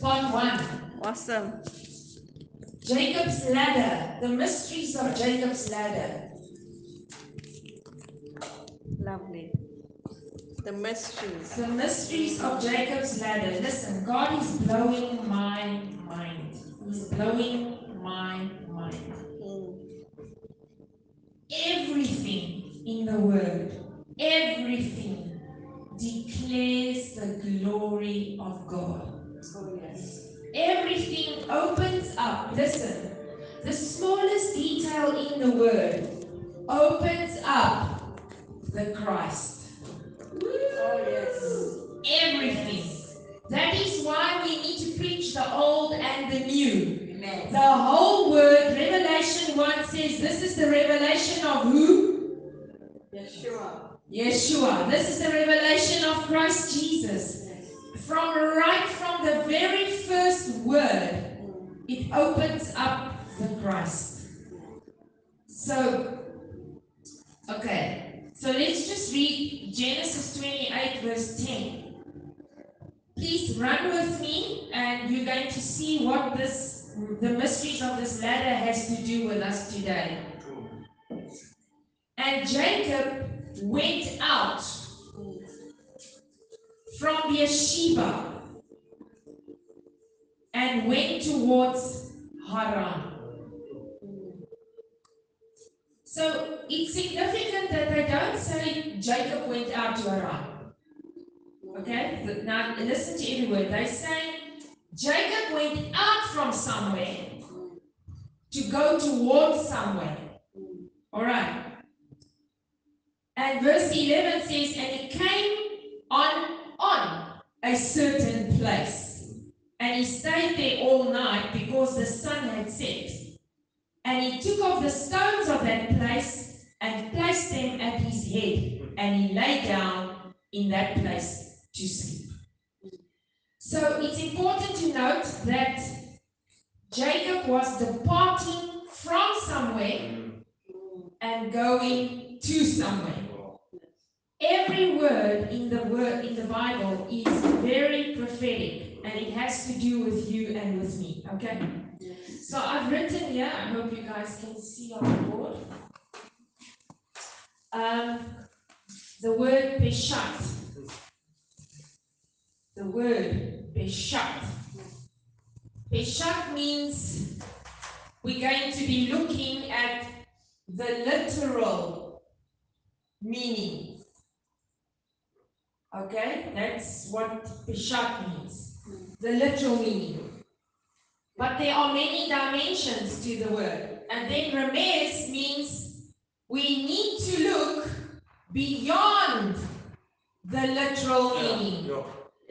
Part one. Awesome. Jacob's ladder. The mysteries of Jacob's ladder. Lovely. The mysteries. The mysteries of Jacob's ladder. Listen, God is blowing my mind. He's blowing my mind. Mm. Everything in the Word, everything declares the glory of God. Oh, yes. Everything opens up. Listen, the smallest detail in the Word opens up the Christ. Oh, yes. Everything. That is why we need to preach the old and the new. Amen. The whole word, Revelation 1 says, This is the revelation of who? Yeshua. Yeshua. This is the revelation of Christ Jesus. From right from the very first word, it opens up the Christ. So, okay. So let's just read Genesis 28, verse 10. Please run with me, and you're going to see what this, the mysteries of this ladder has to do with us today. And Jacob went out from Beersheba and went towards Haran. So it's significant that they don't say Jacob went out to Haran. Okay? Now listen to every word. They say Jacob went out from somewhere to go towards somewhere. Alright. And verse 11 says, And he came on on a certain place. And he stayed there all night because the sun had set. And he took off the stones of that place and placed them at his head. And he lay down in that place to sleep. So it's important to note that Jacob was departing from somewhere and going to somewhere. Every word in the word in the Bible is very prophetic and it has to do with you and with me. Okay? So I've written here, I hope you guys can see on the board. Um, the word Peshat. The word Peshat. Peshat means we're going to be looking at the literal meaning. Okay, that's what Peshat means. The literal meaning. But there are many dimensions to the word. And then Remez means we need to look beyond the literal meaning.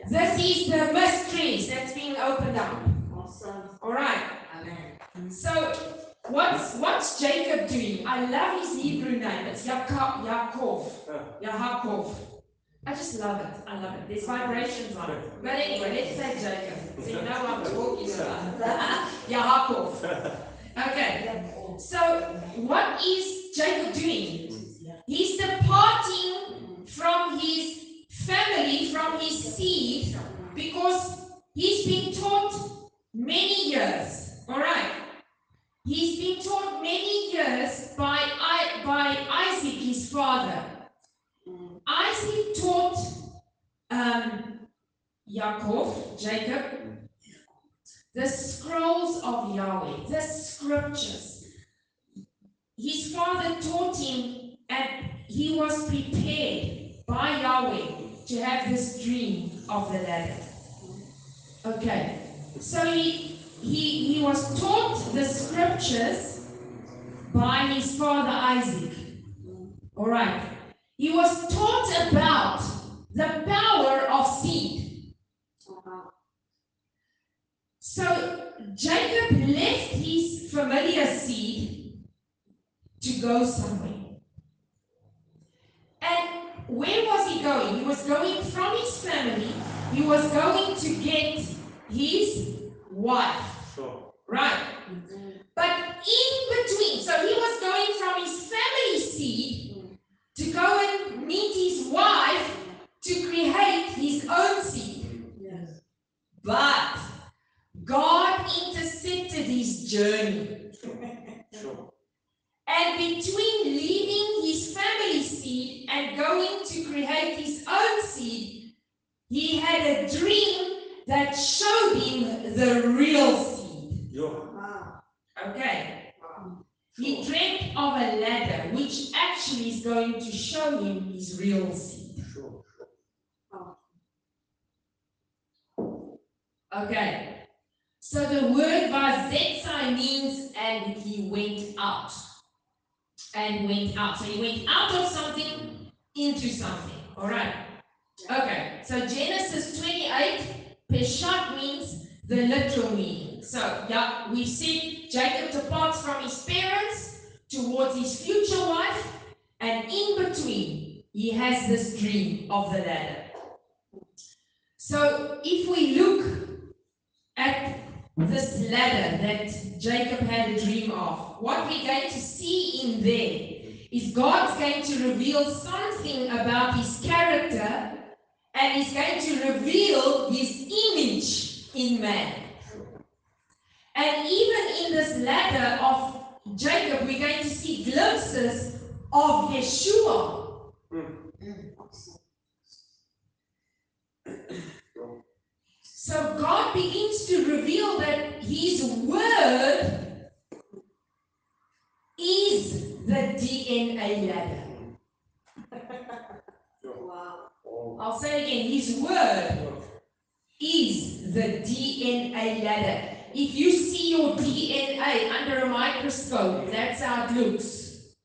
This is the mysteries that's being opened up. Awesome. All right. Amen. So what's what's Jacob doing? I love his Hebrew name. It's Yaakov. Yaakov. Yaakov. I just love it. I love it. There's vibrations on it. But anyway, let's say Jacob. So you know what I'm talking about. Yaakov. Okay. So what is Jacob doing? He's departing from his family, from his seed, because he's been taught many years. All right. He's been taught many years by, by Isaac, his father. Isaac taught um, Yaakov, Jacob, the scrolls of Yahweh, the scriptures. His father taught him, and he was prepared by Yahweh to have this dream of the ladder. Okay, so he he he was taught the scriptures by his father Isaac. All right. He was taught about the power of seed. So Jacob left his familiar seed to go somewhere. And where was he going? He was going from his family, he was going to get his wife. Sure. Right. But in between, so he was going from his family seed to go and meet his wife to create his own seed. Yes. But God intercepted his journey. And between leaving his family seed and going to create his own seed, he had a dream that showed him the real seed. Yeah. Okay. He Sure. dreamt of a ladder which actually is going to show him his real seed. Sure. Oh. Okay. So the word vazetsai means and he went out. And went out. So he went out of something into something. Alright. Okay. So Genesis 28, Peshat means the literal meaning. So yeah, we see Jacob departs from his parents towards his future wife, and in between he has this dream of the ladder. So if we look at this ladder that Jacob had a dream of, what we're going to see in there is God's going to reveal something about his character and he's going to reveal his image in man. And even in this ladder of Jacob, we're going to see glimpses of Yeshua. So God begins to reveal that His word is the DNA ladder. I'll say again, His word is the DNA ladder. If you see your DNA under a microscope, that's how it looks,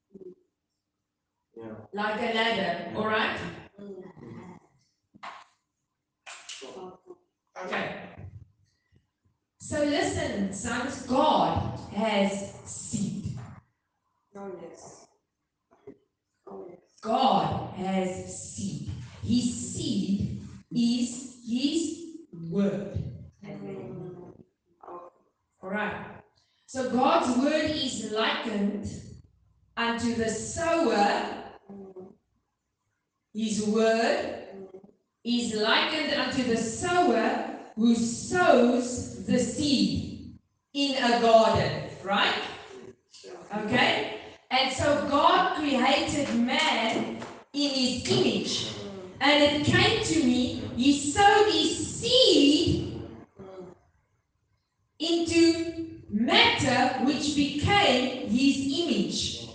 Yeah. like a ladder, all right? Okay. So listen, sons, God has seed. Oh, yes. Oh, yes. God has seed. His seed is His word. All right. So God's word is likened unto the sower. His word is likened unto the sower who sows the seed in a garden, right? Okay? And so God created man in his image. And it came to me, he sowed his seed. Into matter which became his image.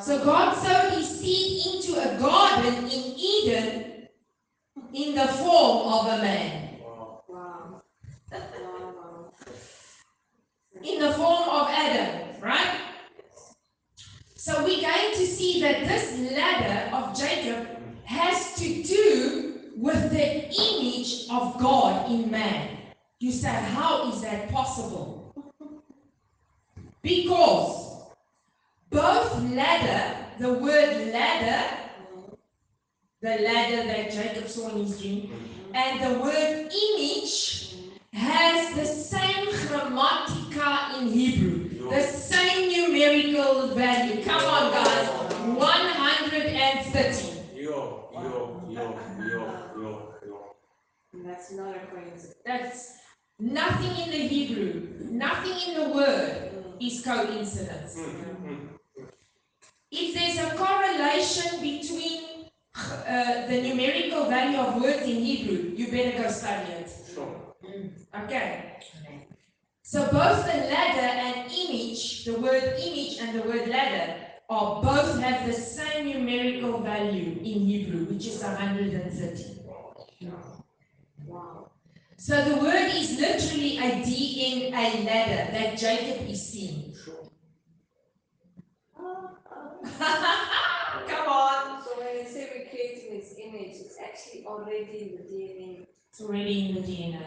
So God sowed his seed into a garden in Eden in the form of a man. In the form of Adam, right? So we're going to see that this ladder of Jacob has to do with the image of God in man. You say, how is that possible? Because both ladder, the word ladder, Mm, the ladder that Jacob saw in his dream, and the word image mm. has the same gematria in Hebrew, the same numerical value. Come on, guys, 130. Yo. Yo. Yo. Yo. Yo. Yo. That's not a coincidence. That's nothing in the Hebrew, nothing in the word Mm, is coincidence. Mm. Mm. If there's a correlation between uh, the numerical value of words in Hebrew, you better go study it. Sure. Okay. So both the ladder and image, the word image and the word ladder, are both have the same numerical value in Hebrew, which is 130. Wow. So the word is literally a DNA ladder that Jacob is seeing. Sure. Come on. So when you say we're creating this image, it's actually already in the DNA. It's already in the DNA.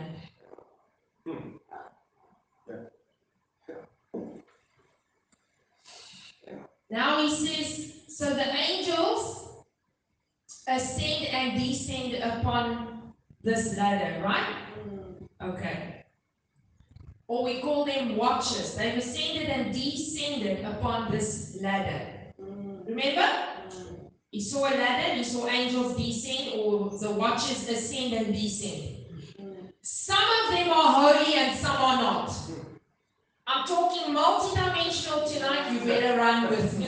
Now he says, so the angels ascend and descend upon this ladder, right? Mm, Okay. Or we call them watchers. They've ascended and descended upon this ladder. mm, Remember? You saw a ladder, you saw angels descend, or the watchers ascend and descend. Some of them are holy and some are not. I'm talking multidimensional tonight. You better run with me.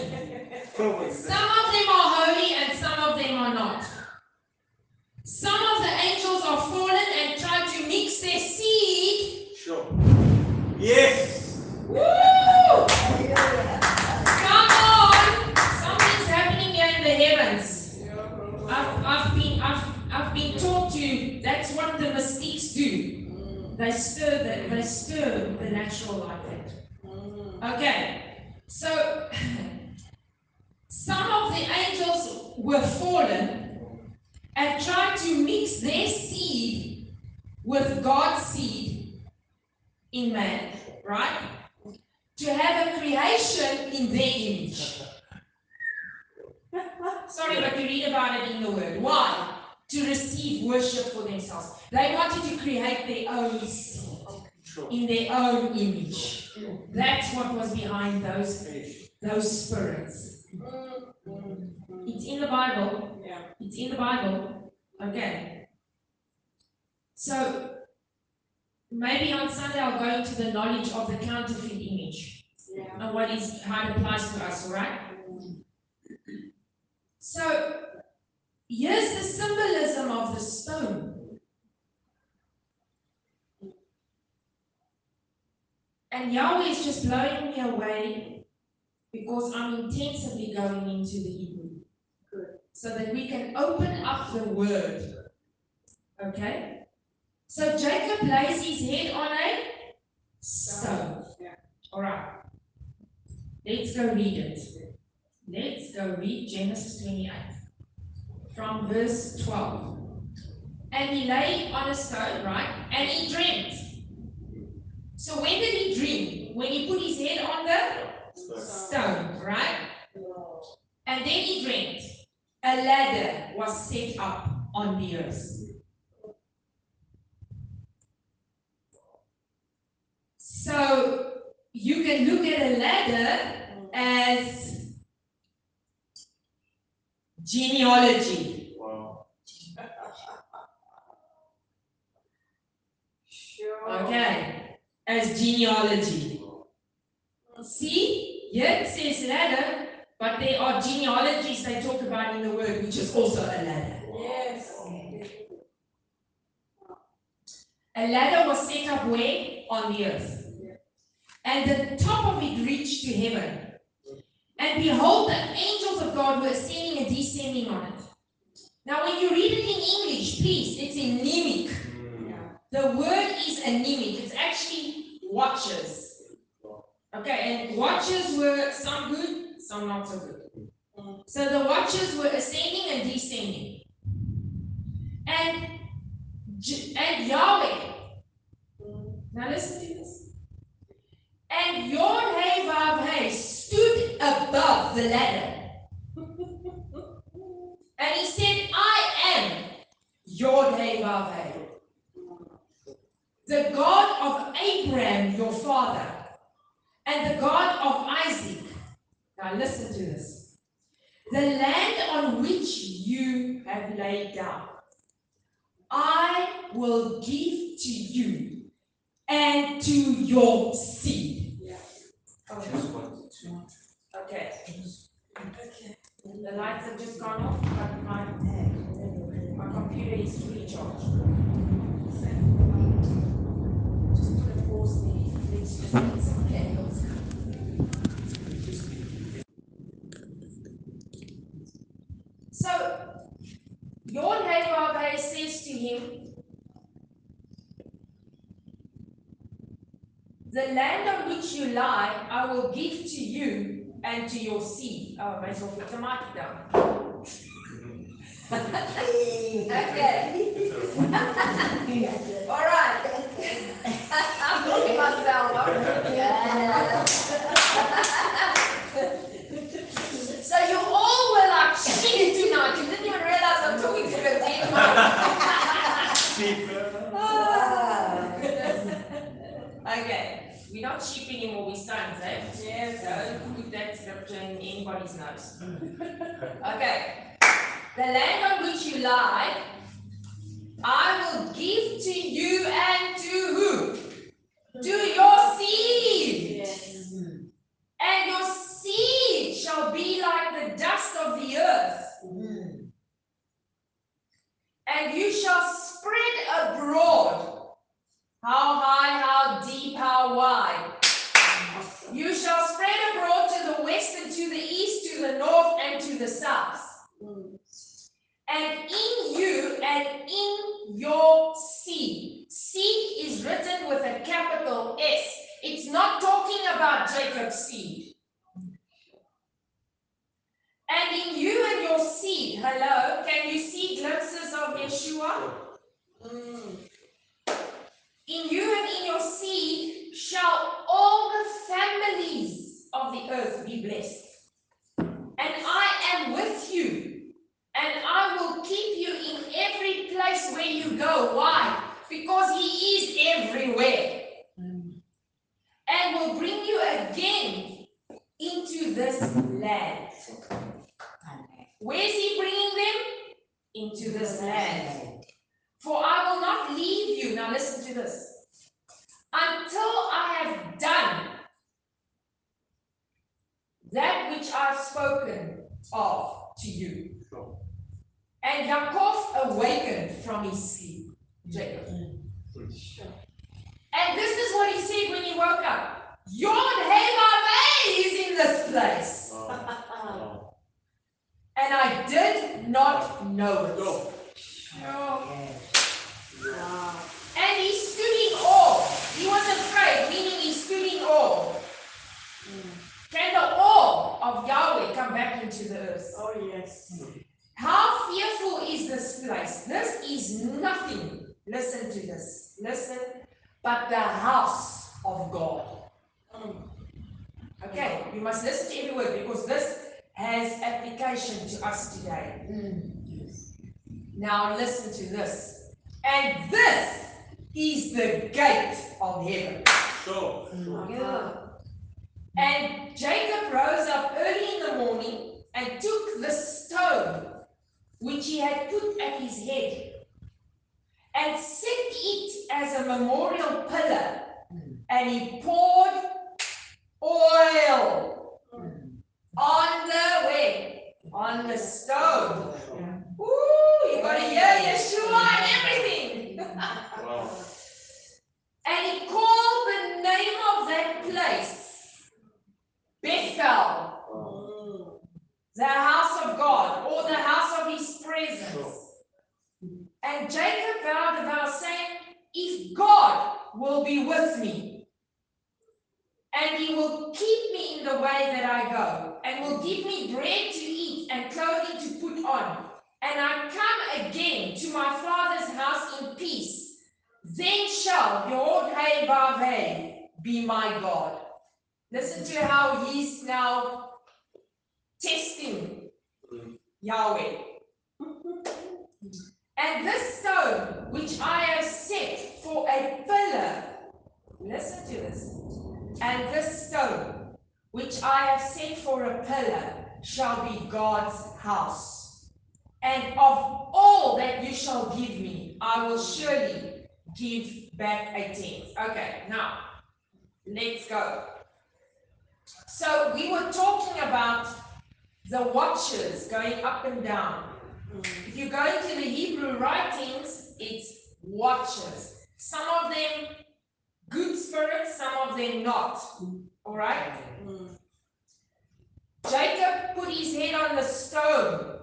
Some of them are holy and some of them are not. Some of the angels are fallen and try to mix their seed. Sure. Yes. Woo! Come heavens. I've, I've been I've, I've been taught to that's what the mystiques do. They stir the they stir the natural like that. Okay. So some of the angels were fallen and tried to mix their seed with God's seed in man, right? To have a creation in their image. Sorry, but you read about it in the Word. Why? To receive worship for themselves. They wanted to create their own seed in their own image. That's what was behind those those spirits. It's in the Bible. Yeah. It's in the Bible. Okay. So maybe on Sunday I'll go into the knowledge of the counterfeit image Yeah. and what is how it applies to us, all right? So here's the symbolism of the stone. And Yahweh is just blowing me away because I'm intensively going into the Hebrew. Good. So that we can open up the word. Okay? So Jacob lays his head on a stone. Yeah. Alright. Let's go read it. Let's go read Genesis 28 from verse 12. And he lay on a stone, right? And he dreamt. So when did he dream? When he put his head on the stone, right? And then he dreamt. A ladder was set up on the earth. So you can look at a ladder as genealogy. Wow. Sure. Okay, as genealogy. See, here it says ladder, but there are genealogies they talk about in the word, which is also a ladder. Yes. A ladder was set up where? On the earth. And the top of it reached to heaven. And behold, the angels of God were ascending and descending on it. Now, when you read it in English, please, it's anemic. Mm. The word is anemic. It's actually watchers. Okay, and watchers were some good, some not so good. So the watchers were ascending and descending. And, and Yahweh, now listen to this. And Yod Hey Vav Hey stood above the ladder. And he said, I am Yod Hey Vav Hey the God of Abraham, your father, and the God of Isaac. Now listen to this. The land on which you have laid down, I will give to you and to your seed. Just wanted to. Okay. The lights have just gone off, but my, my computer is fully charged. Just put a pause candles. So, your neighbor says to him, The land on which you lie, I will give to you and to your seed. Oh, my so put the mic down. Okay. All right. I'm looking myself. so you all were like shit tonight. You didn't even realize I'm talking to a dead mic. Okay, we're not sheep anymore, we're sons, eh? Yeah. Don't put that scripture in anybody's nose. okay. The land on which you lie, I will give to you and to who? To your seed. Yes. And your seed shall be like the dust of the earth. Mm. And you shall spread abroad how high, how deep, how wide. You shall spread abroad to the west and to the east, to the north and to the south. And in you and in your seed. Seed is written with a capital S. It's not talking about Jacob's seed. And in you and your seed, hello, can you see glimpses of Yeshua? Mm. In you and in your seed shall all the families of the earth be blessed. And I am with you, and I will keep you in every place where you go. Why? Because He is everywhere. And will bring you again into this land. Where is He bringing them? Into this land. For I will not leave you. Now listen to this. Until I have done that which I've spoken of to you. Sure. And Yaakov awakened from his sleep. Mm. Jacob. Mm. Sure. And this is what he said when he woke up. Yod Hey is in this place. And I did not know it. Sure. Mm. Wow. And he stood in awe. He was afraid, meaning he stood in awe. Mm. Can the awe of Yahweh come back into the earth? Oh yes. How fearful is this place? This is nothing. Listen to this. Listen. But the house of God. Mm. Okay, you must listen to every word because this has application to us today. Yes. Now listen to this. And this is the gate of heaven. Sure. Oh sure. Yeah. And Jacob rose up early in the morning and took the stone which he had put at his head and set it as a memorial pillar. And he poured oil mm. on the way, on the stone. Oh. Ooh, you gotta hear Yeshua and everything. Wow. And he called the name of that place Bethel. Mm. the house of God or the house of his presence. Sure. And Jacob vowed a vow saying, If God will be with me, and he will keep me in the way that I go, and will give me bread to eat and clothing to put on, and I come again to my father's house in peace, then shall Yod Hey be my God. Listen to how he's now testing. Yahweh. And this stone which I have set for a pillar, listen to this. And this stone which I have set for a pillar shall be God's house. And of all that you shall give me, I will surely give back a tenth. Okay, now let's go. So we were talking about the watches going up and down. If you go into the Hebrew writings, it's watches. Some of them good spirits, some of them not. All right? Mm. Jacob put his head on the stone.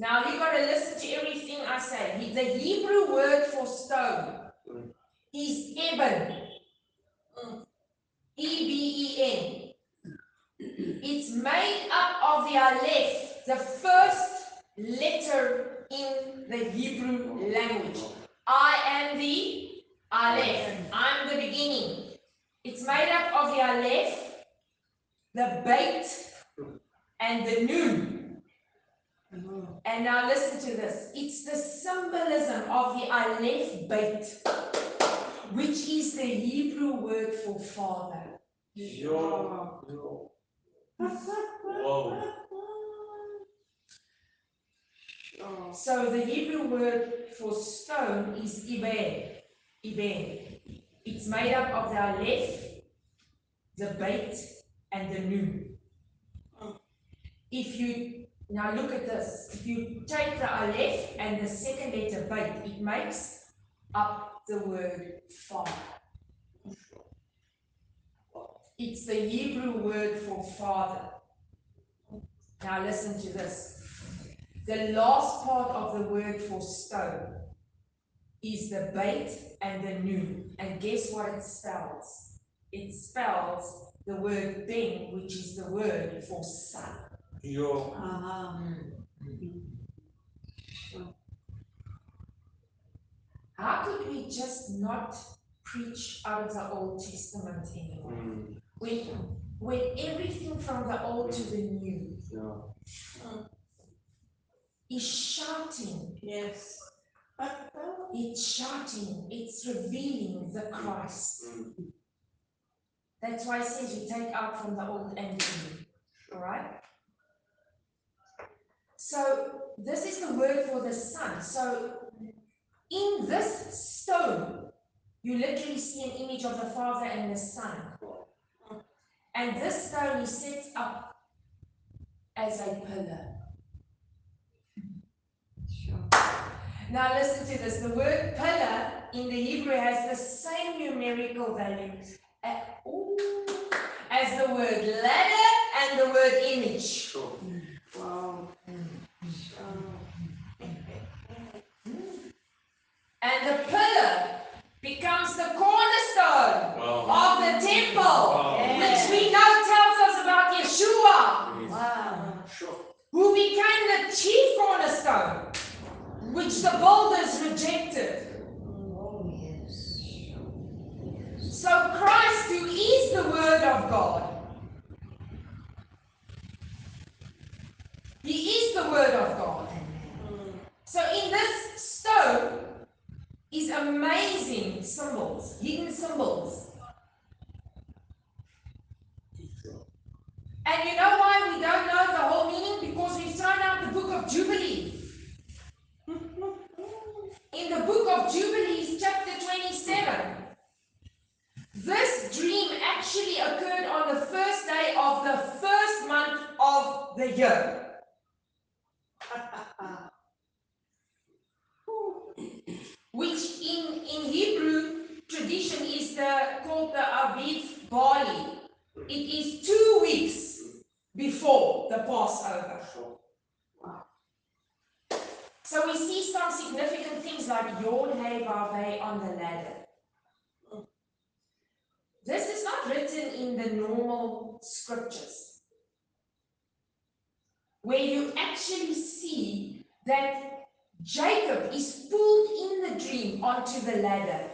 Now you got to listen to everything I say. The Hebrew word for stone is eben. Mm. E B E N. It's made up of the aleph, the first letter in the Hebrew language. I am the aleph. I'm the beginning. It's made up of the aleph, the bait, and the noon. And now listen to this. It's the symbolism of the aleph bait, which is the Hebrew word for father. Yo. Yo. Whoa. So the Hebrew word for stone is iben. Iben. It's made up of the aleph, the bait, and the nun. If you Now look at this. If you take the aleph and the second letter bait, it makes up the word father. It's the Hebrew word for father. Now listen to this. The last part of the word for stone is the bait and the noon. And guess what it spells? It spells the word ben, which is the word for son. Yo, Aha. How could we just not preach out of the Old Testament anymore? mm, When, when everything from the Old to the New yeah, is shouting, Yes. But it's shouting, it's revealing the Christ. mm, That's why it says you take out from the old and the new. Alright? So this is the word for the sun. So in this stone, you literally see an image of the father and the son. And this stone is set up as a pillar. Sure. Now listen to this. The word pillar in the Hebrew has the same numerical value a- ooh, as the word ladder and the word image. sure. Wow. Sure. And the pillar becomes the cornerstone Wow. of the temple, Wow. which we know tells us about Yeshua, Wow. Who became the chief cornerstone, which the builders rejected. Oh, yes. Sure. So Christ, who is the Word of God, He is the Word of God. So in this stone is amazing symbols, hidden symbols. And you know why we don't know the whole meaning? Because we've thrown out the book of Jubilee. In the book of Jubilees, chapter 27, this dream actually occurred on the first day of the first month of the year. which in, in Hebrew tradition is the called the Aviv barley. It is two weeks before the Passover. So we see some significant things like Yod Hey Vav Hey on the ladder. This is not written in the normal scriptures, where you actually see that Jacob is pulled in the dream onto the ladder.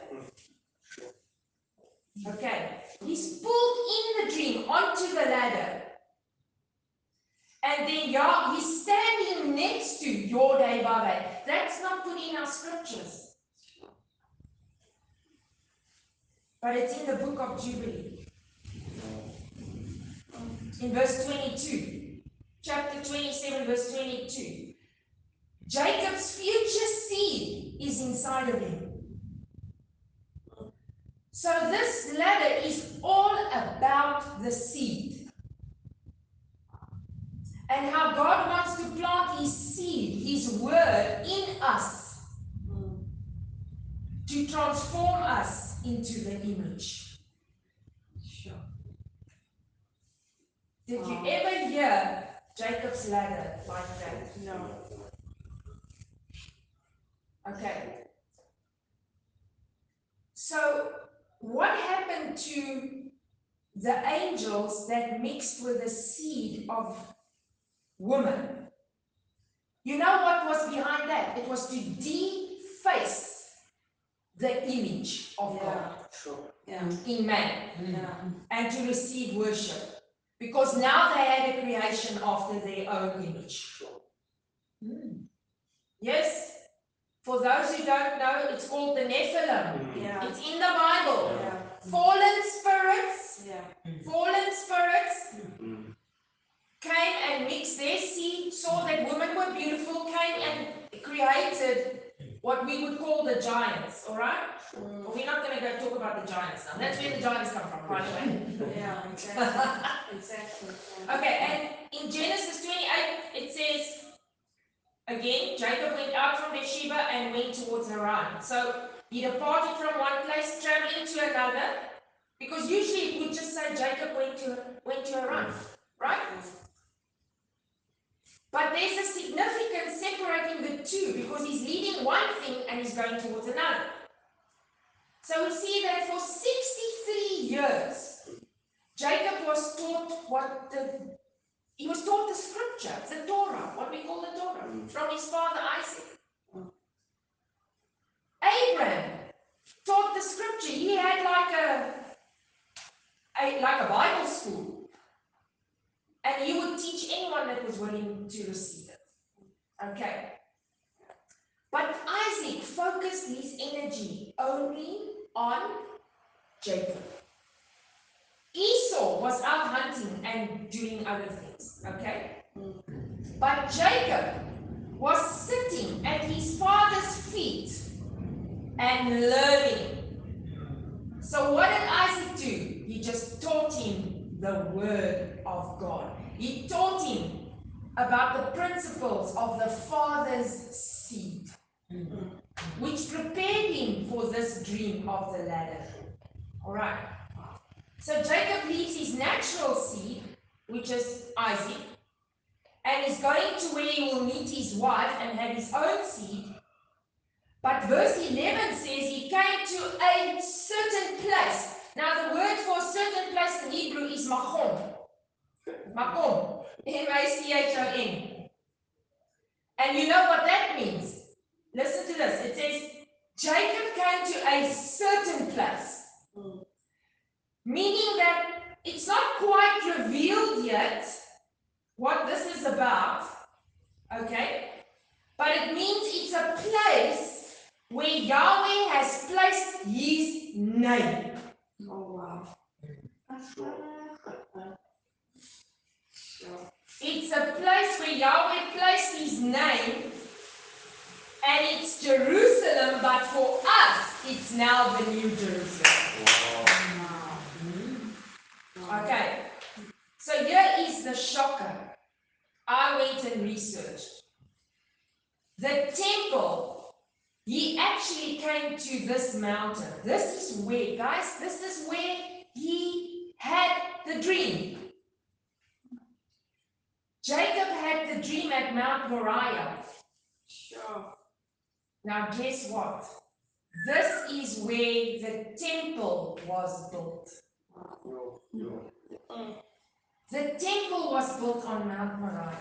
Okay, he's pulled in the dream onto the ladder. And then Yah, he's standing next to Yodai Babe. That's not put in our scriptures. But it's in the book of Jubilee. In verse 22. Chapter 27, verse 22. Jacob's future seed is inside of him. So this ladder is all about the seed. And how God wants to plant his seed, his word in us to transform us into the image. Sure. Did you ever hear Jacob's ladder like that? No. Okay. So, what happened to the angels that mixed with the seed of woman? You know what was behind that? It was to deface the image of God Sure. Yeah. in man Yeah. and to receive worship. Because now they had a creation after their own image. Sure. Yes? For those who don't know, it's called the Nephilim. Mm, Yeah. It's in the Bible. Yeah. Fallen spirits, Yeah. fallen spirits mm, came and mixed their seed, saw that women were beautiful, came and created what we would call the giants, all right? Mm, But we're not going to go talk about the giants now. That's where the giants come from, by the way. Yeah, exactly, exactly. Okay, and in Genesis 28, it says, again, Jacob went out from Beersheba and went towards Haran. So he departed from one place, traveling to another, because usually it would just say Jacob went to went to Haran, right? But there's a significance separating the two because he's leaving one thing and he's going towards another. So we see that for 63 years, Jacob was taught what the he was taught the scripture, the Torah, what we call the Torah, from his father Isaac. Abraham taught the scripture. He had like a, a like a Bible school. And he would teach anyone that was willing to receive it. Okay. But Isaac focused his energy only on Jacob. Esau was out hunting and doing other things, okay? But Jacob was sitting at his father's feet and learning. So, what did Isaac do? He just taught him the word of God. He taught him about the principles of the father's seed, which prepared him for this dream of the ladder. All right. So Jacob leaves his natural seed, which is Isaac, and is going to where he will meet his wife and have his own seed. But verse 11 says he came to a certain place. Now, the word for a certain place in Hebrew is makom. Makom. M A C H O M. And you know what that means? Listen to this. It says, Jacob came to a certain place. Mm. Meaning that it's not quite revealed yet what this is about. Okay? But it means it's a place where Yahweh has placed his name. Oh, wow. It's a place where Yahweh placed his name. And it's Jerusalem, but for us, it's now the New Jerusalem. Wow. Okay. So here is the shocker. I went and researched. The temple, he actually came to this mountain. This is where, guys, this is where he had the dream. Jacob had the dream at Mount Moriah. Sure. Now, guess what? This is where the temple was built. The temple was built on Mount Moriah.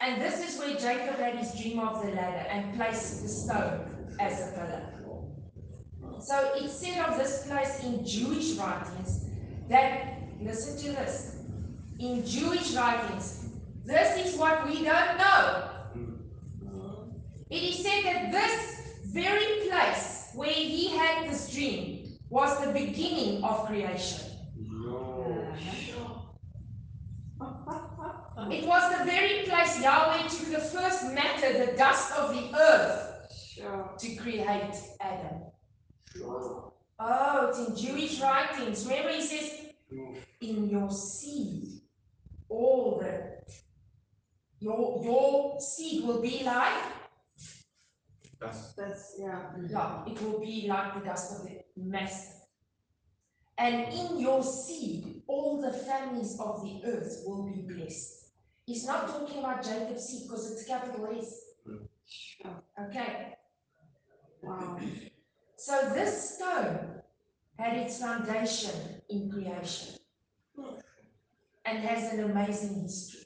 And this is where Jacob had his dream of the ladder and placed the stone as a pillar. So it said of this place in Jewish writings that, listen to this, in Jewish writings, this is what we don't know. It is said that this very place where he had this dream was the beginning of creation. It was the very place Yahweh took the first matter, the dust of the earth, to create Adam. Oh, it's in Jewish writings. Remember, he says, in your seed, all the your your seed will be like That's That's, yeah. Mm-hmm. yeah, it will be like the dust of the master. And in your seed, all the families of the earth will be blessed. He's not talking about Jacob's seed because it's capital S. Okay. Wow. So this stone had its foundation in creation hmm. and has an amazing history.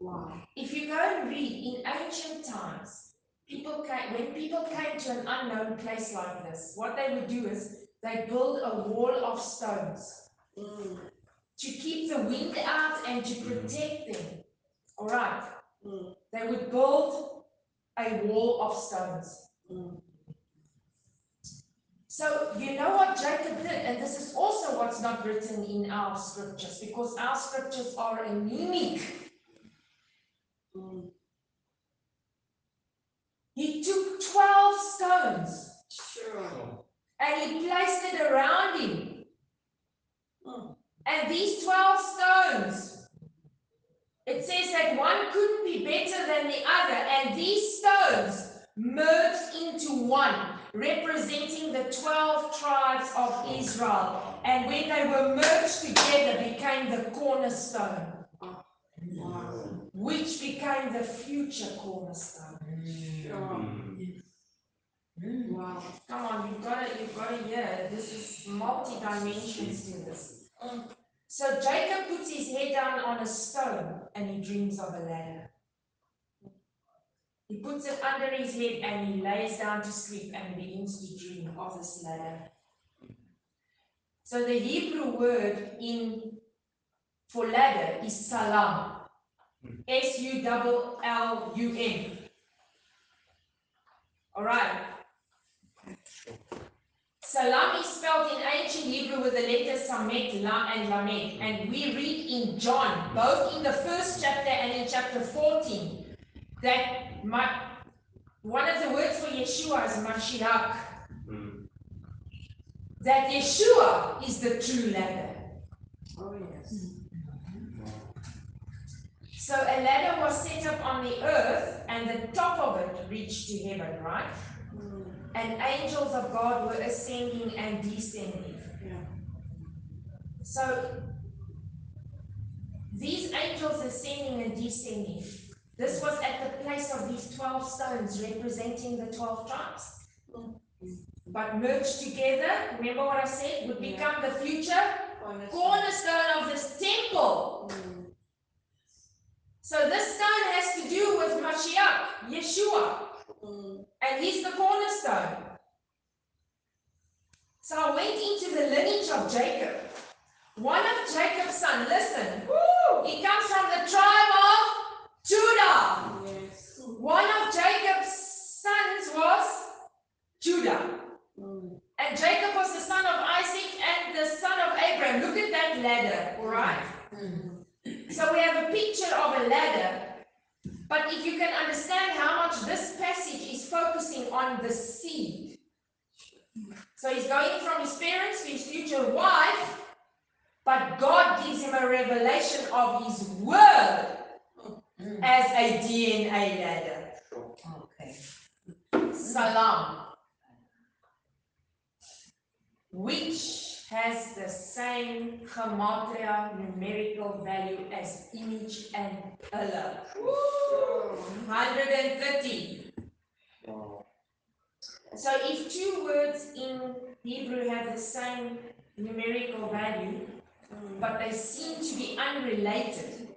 Wow. If you go and read in ancient times, people came, when people came to an unknown place like this, what they would do is they build a wall of stones Mm. to keep the wind out and to protect them. All right. Mm. They would build a wall of stones. Mm. So you know what Jacob did, and this is also what's not written in our scriptures because our scriptures are anemic. Mm. He took 12 stones Sure. and he placed it around him. Mm. And these 12 stones, it says that one couldn't be better than the other, and these stones merged into one, representing the 12 tribes of Israel. And when they were merged together, became the cornerstone, which became the future cornerstone. Sure. Mm. Mm. Wow. Come on, you've got it, you've got it hear. This is multi dimensions to this. Mm. So Jacob puts his head down on a stone and he dreams of a ladder. He puts it under his head and he lays down to sleep and begins to dream of this ladder. So the Hebrew word in for ladder is sulam. S U L L U M. All right. Sulam is spelled in ancient Hebrew with the letters Samech, La, and Lamed. And we read in John, both in the first chapter and in chapter 14, that my, one of the words for Yeshua is Mashiach. Mm. That Yeshua is the true ladder. Oh, yes. So a ladder was set up on the earth, and the top of it reached to heaven, right? Mm. And angels of God were ascending and descending. Yeah. So these angels ascending and descending, this was at the place of these 12 stones representing the 12 tribes. But merged together, remember what I said, would become the future Honest. cornerstone of this temple. Mm. So this stone has to do with Mashiach, Yeshua, and he's the cornerstone. So I went into the lineage of Jacob. One of Jacob's sons, woo, he comes from the tribe of Judah. Yes. One of Jacob's sons was Judah. Mm. And Jacob was the son of Isaac and the son of Abraham. Look at that ladder, all right? So we have a picture of a ladder. But if you can understand how much this passage is focusing on the seed. So he's going from his parents to his future wife, but God gives him a revelation of his word as a DNA ladder. Okay. Sulam. Which has the same gematria numerical value as image and. Sure. 130. Wow. So if two words in Hebrew have the same numerical value, Mm. but they seem to be unrelated,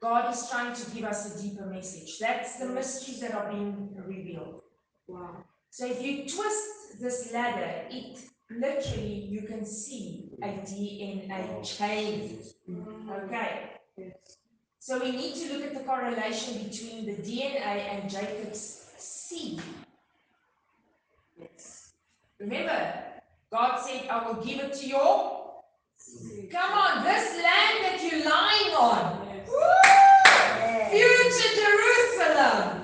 God is trying to give us a deeper message. That's the mysteries that are being revealed. Wow. So if you twist this ladder, it literally you can see a DNA chain. Mm. Okay. So we need to look at the correlation between the DNA and Jacob's seed. Yes. Remember, God said, I will give it to your. Come on, this land that you're lying on. Yes. Future Jerusalem.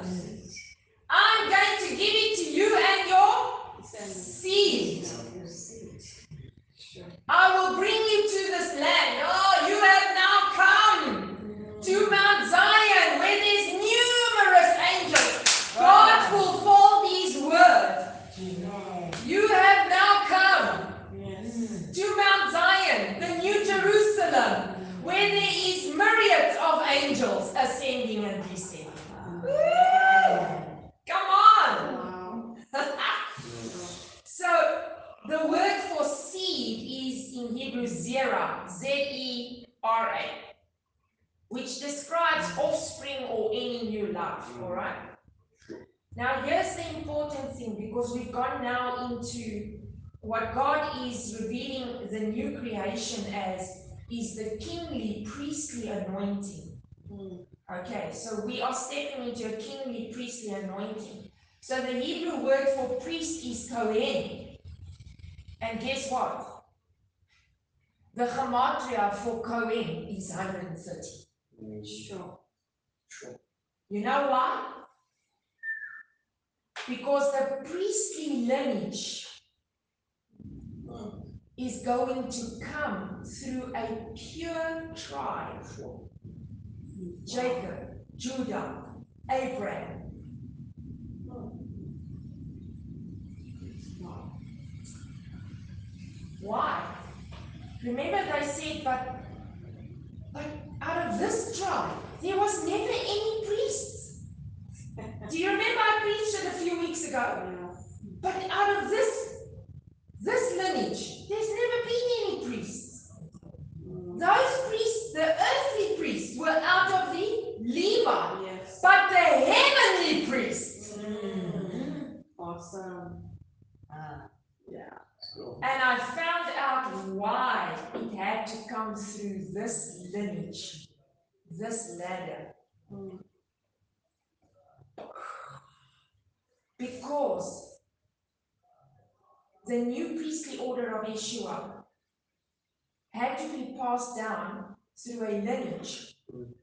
I'm going to give it to you and your seed. I will bring you to this land. Oh, you have now come to Mount Zion where there's numerous angels. God will fulfill these words. You have now come to Mount Zion, the new Jerusalem, where there is myriads of angels ascending and descending. Come on! So the word in zera, Z E R A, which describes offspring or any new life. All right. Now here's the important thing because we've gone now into what God is revealing the new creation as is the kingly priestly anointing. Mm. Okay, so we are stepping into a kingly priestly anointing. So the Hebrew word for priest is Kohen. And guess what? The gematria for Cohen is 130. Sure. Sure. You know why? Because the priestly lineage hmm. is going to come through a pure tribe. Jacob, Judah, Abraham. Hmm. Why? Remember they said, but, but out of this tribe, there was never any priests. Do you remember I preached it a few weeks ago? Yeah. But out of this, this lineage, there's never been any priests. Those priests, the earthly priests, were out of the Levi, Yes. but the heavenly priests. Mm. Awesome. Yeah. And I found out why it had to come through this lineage, this ladder. Mm. Because the new priestly order of Yeshua had to be passed down through a lineage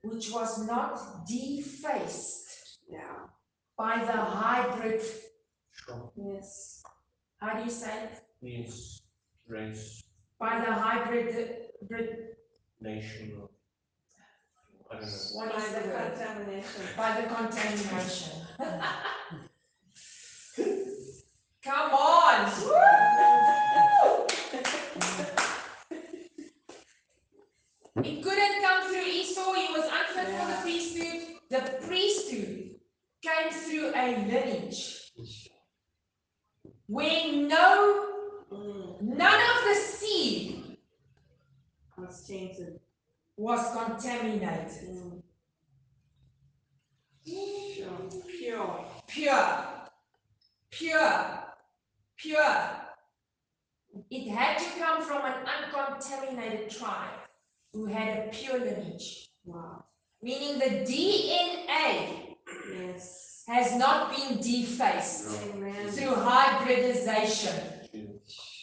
which was not defaced Yeah. by the hybrid, Sure. Yes. how do you say it? Means race, By the hybrid, hybrid- nation, or I don't know. what By the word? contamination. By the contamination. Come on! It couldn't come through Esau, he was unfit for the priesthood. The priesthood came through a lineage where no. None of the seed Was tainted. was contaminated. Mm. Sure. Pure. Pure, pure, pure. It had to come from an uncontaminated tribe who had a pure lineage, Wow. meaning the DNA Yes. has not been defaced Amen. through hybridization,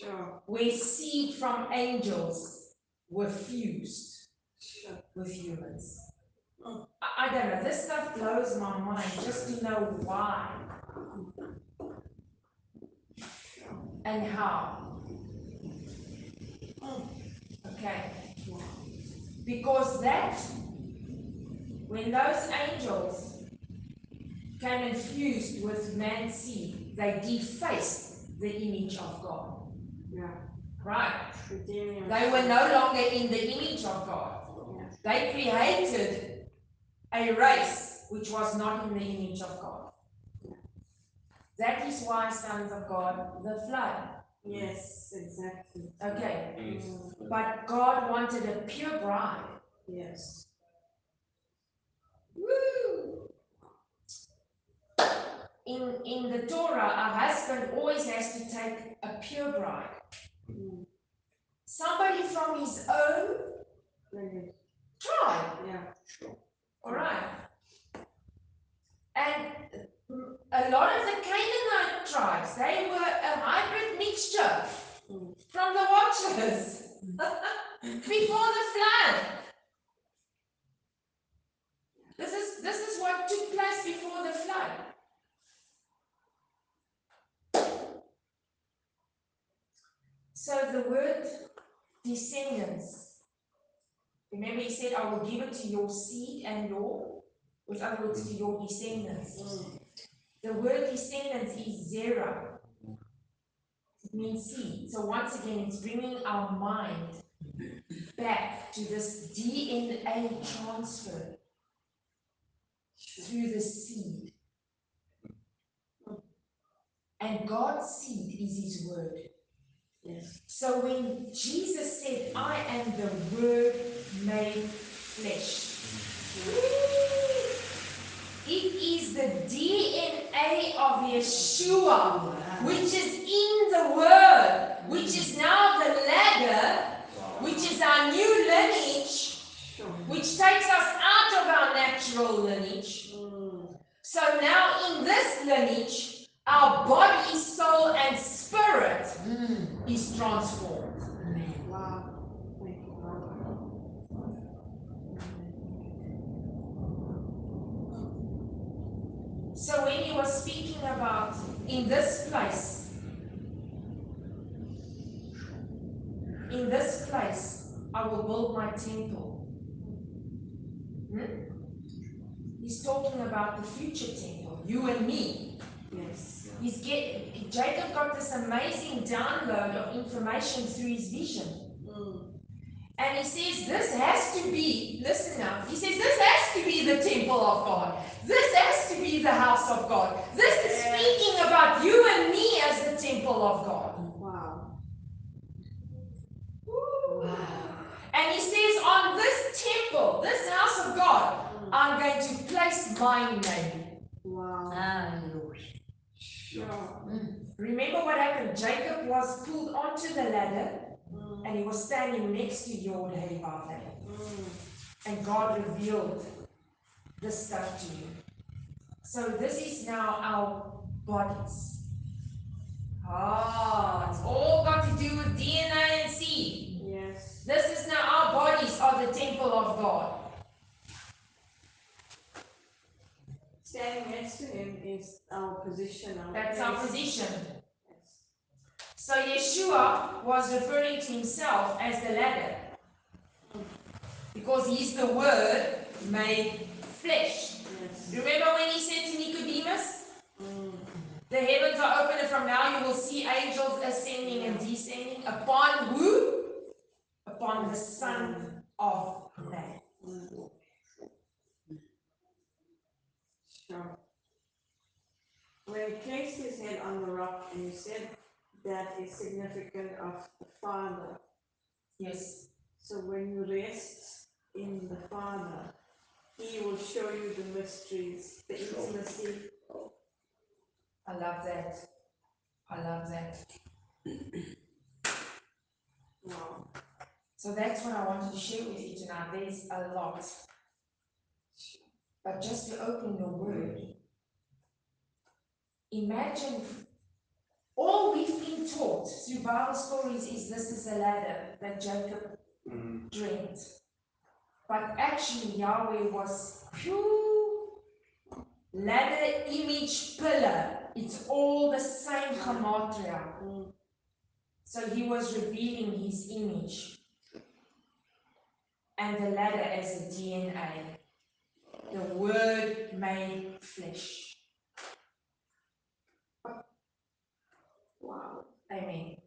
Sure. where seed from angels were fused Sure. with humans. Oh. I, I don't know, this stuff blows my mind just to know why and how. Oh. Okay. Because that, when those angels came and fused with man's seed, they defaced the image of God. Yeah. Right? They were no longer in the image of God. Yeah. They created a race which was not in the image of God. That is why, sons of God, the flood. Yes, exactly. Okay. Yes. Mm. But God wanted a pure bride. Yes. Woo! In, in the Torah, a husband always has to take a pure bride. Somebody from his own tribe. Yeah. All right. And a lot of the Canaanite tribes, they were a hybrid mixture Mm. from the Watchers before the flood. This is this is what took place before the flood. So the word descendants. Remember, he said, I will give it to your seed and your, with other words, to your descendants. Mm. The word descendants is zera. It means seed. So once again, it's bringing our mind back to this DNA transfer through the seed. And God's seed is His word. So when Jesus said, I am the Word made flesh, it is the DNA of Yeshua, which is in the Word, which is now the ladder, which is our new lineage, which takes us out of our natural lineage. So now in this lineage, our body, soul, and spirit Mm. is transformed. Wow. Thank you, Lord. So when he was speaking about in this place, in this place, I will build my temple. Hmm? He's talking about the future temple, you and me. Yes. He's get Jacob got this amazing download of information through his vision. Mm. And he says, This has to be, listen now, he says, This has to be the temple of God. This has to be the house of God. This is Yeah. speaking about you and me as the temple of God. Wow. And he says, On this temple, this house of God, Mm. I'm going to place my name. Wow. Hallelujah. Sure. Remember what happened? Jacob was pulled onto the ladder Mm. and he was standing next to Vav Hey. Mm. and God revealed this stuff to you. So this is now our bodies. Ah, it's all got to do with DNA and seed. Yes. This is now our bodies are the temple of God. Standing next to him is our position. Our That's our position. Yes. So Yeshua was referring to himself as the ladder. Because he's the word made flesh. Yes. Remember when he said to Nicodemus, Mm. The heavens are open, and from now you will see angels ascending and descending upon who? Upon the Son of Man. Mm. Sure. When he placed his head on the rock and you said that is significant of the Father. Yes. So when you rest in the Father, He will show you the mysteries, the intimacy. I love that. I love that. Wow. So that's what I wanted to share with you tonight. There's a lot. But just to open the word, imagine all we've been taught through Bible stories is this is a ladder that Jacob Mm. dreamt. But actually, Yahweh was pure ladder, image, pillar. It's all the same gematria. Mm. So he was revealing his image and the ladder as a DNA. The word made flesh. I mean,